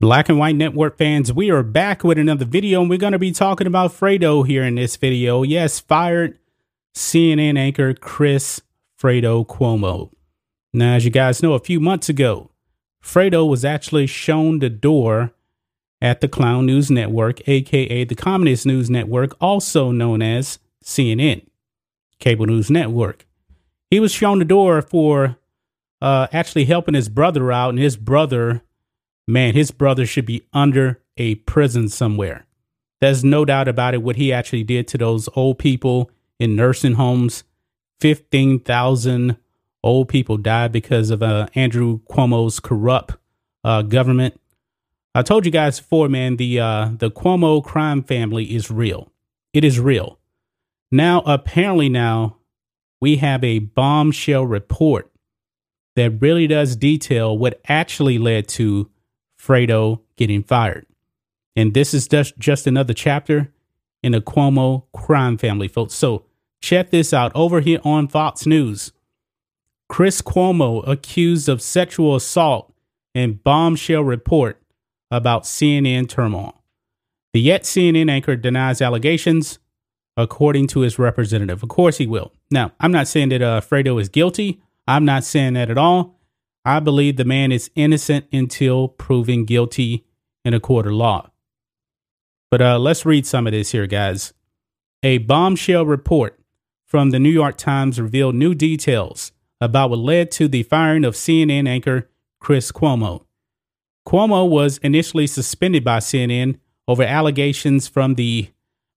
Black and White Network fans, we are back with another video and we're going to be talking about Fredo here in this video. Yes, fired CNN anchor Chris Fredo Cuomo. Now, as you guys know, a few months ago, Fredo was actually shown the door at the Clown News Network, aka the Communist News Network, also known as CNN, Cable News Network. He was shown the door for uh, actually helping his brother out, and his brother man, his brother should be under a prison somewhere. There's no doubt about it what he actually did to those old people in nursing homes. 15,000 old people died because of uh, Andrew Cuomo's corrupt uh, government. I told you guys before, man, the uh, the Cuomo crime family is real. It is real. Now, apparently, now we have a bombshell report that really does detail what actually led to Fredo getting fired. And this is just, just another chapter in the Cuomo crime family, folks. So check this out over here on Fox News. Chris Cuomo accused of sexual assault and bombshell report about CNN turmoil. The yet CNN anchor denies allegations, according to his representative. Of course, he will. Now, I'm not saying that uh, Fredo is guilty. I'm not saying that at all. I believe the man is innocent until proven guilty in a court of law. But uh, let's read some of this here, guys. A bombshell report from the New York Times revealed new details about what led to the firing of CNN anchor Chris Cuomo. Cuomo was initially suspended by CNN over allegations from the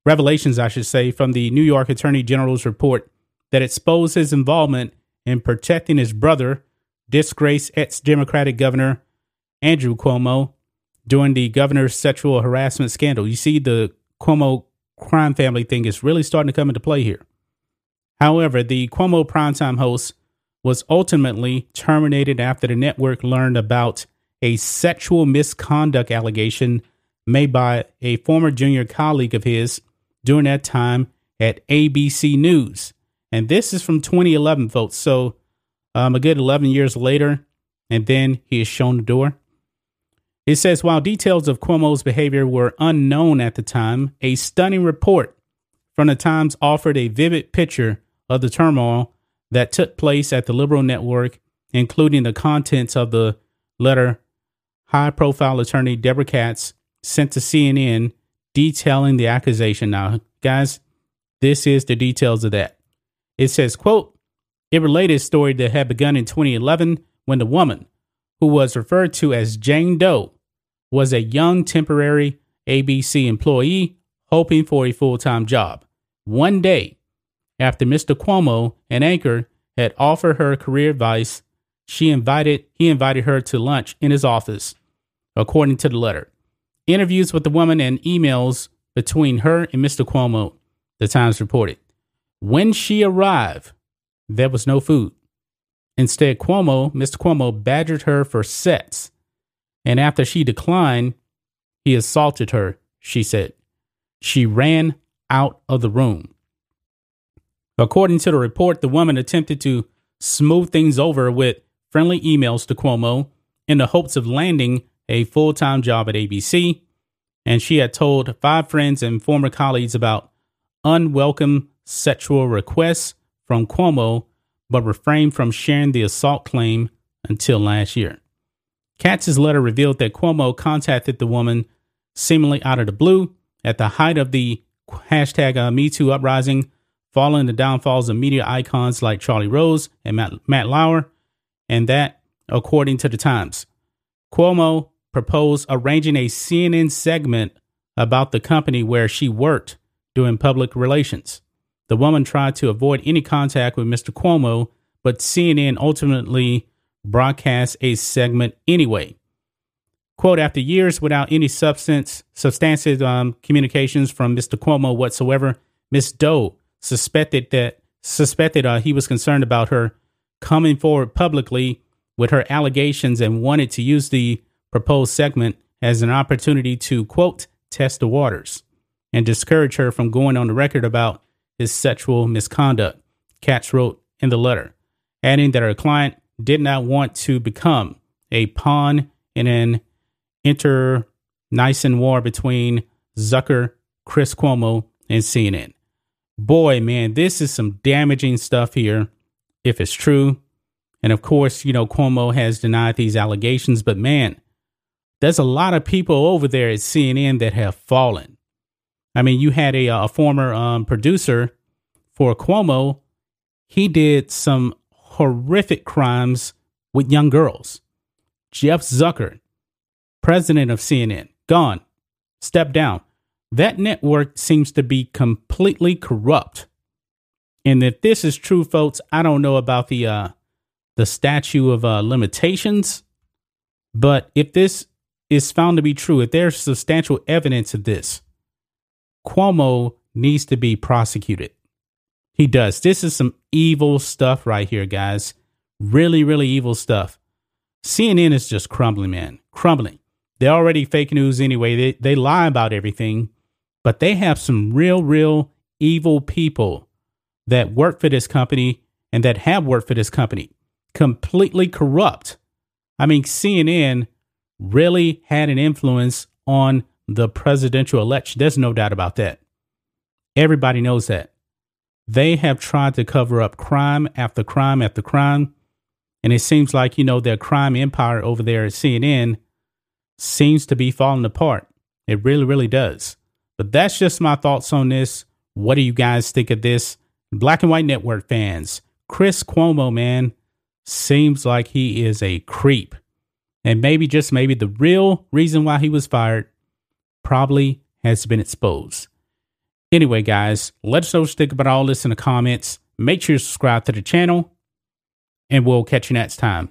revelations, I should say, from the New York Attorney General's report that exposed his involvement in protecting his brother disgraced ex Democratic Governor Andrew Cuomo during the governor's sexual harassment scandal. You see, the Cuomo crime family thing is really starting to come into play here. However, the Cuomo primetime host was ultimately terminated after the network learned about a sexual misconduct allegation made by a former junior colleague of his during that time at ABC News. And this is from 2011, folks. So um, a good 11 years later, and then he is shown the door. It says while details of Cuomo's behavior were unknown at the time, a stunning report from the Times offered a vivid picture of the turmoil that took place at the liberal network, including the contents of the letter high profile attorney Deborah Katz sent to CNN detailing the accusation. Now, guys, this is the details of that. It says, quote, it related a story that had begun in 2011 when the woman, who was referred to as Jane Doe, was a young temporary ABC employee hoping for a full time job. One day, after Mr. Cuomo, an anchor, had offered her career advice, she invited he invited her to lunch in his office, according to the letter. Interviews with the woman and emails between her and Mr. Cuomo, the Times reported. When she arrived, there was no food. Instead, Cuomo, Mr. Cuomo, badgered her for sex. And after she declined, he assaulted her, she said. She ran out of the room. According to the report, the woman attempted to smooth things over with friendly emails to Cuomo in the hopes of landing a full time job at ABC. And she had told five friends and former colleagues about unwelcome sexual requests from Cuomo, but refrained from sharing the assault claim until last year. Katz's letter revealed that Cuomo contacted the woman seemingly out of the blue at the height of the hashtag uh, MeToo uprising, following the downfalls of media icons like Charlie Rose and Matt, Matt Lauer, and that, according to the Times, Cuomo proposed arranging a CNN segment about the company where she worked doing public relations. The woman tried to avoid any contact with Mr. Cuomo, but CNN ultimately broadcast a segment anyway. Quote, after years without any substance, substantive um, communications from Mr. Cuomo whatsoever, Miss Doe suspected that suspected uh, he was concerned about her coming forward publicly with her allegations and wanted to use the proposed segment as an opportunity to quote test the waters and discourage her from going on the record about his sexual misconduct. Katz wrote in the letter, adding that her client did not want to become a pawn in an internecine war between Zucker, Chris Cuomo, and CNN. Boy, man, this is some damaging stuff here, if it's true. And of course, you know, Cuomo has denied these allegations, but man, there's a lot of people over there at CNN that have fallen. I mean, you had a, a former um, producer for Cuomo. He did some horrific crimes with young girls. Jeff Zucker, president of CNN, gone, stepped down. That network seems to be completely corrupt. And if this is true, folks, I don't know about the uh, the statute of uh, limitations, but if this is found to be true, if there's substantial evidence of this, Cuomo needs to be prosecuted. He does. This is some evil stuff right here, guys. Really, really evil stuff. CNN is just crumbling, man. Crumbling. They're already fake news anyway. They, they lie about everything, but they have some real, real evil people that work for this company and that have worked for this company. Completely corrupt. I mean, CNN really had an influence on the presidential election. There's no doubt about that. Everybody knows that. They have tried to cover up crime after crime after crime. And it seems like, you know, their crime empire over there at CNN seems to be falling apart. It really, really does. But that's just my thoughts on this. What do you guys think of this? Black and White Network fans, Chris Cuomo, man, seems like he is a creep. And maybe, just maybe, the real reason why he was fired probably has been exposed. Anyway, guys, let us know what you think about all this in the comments. Make sure you subscribe to the channel, and we'll catch you next time.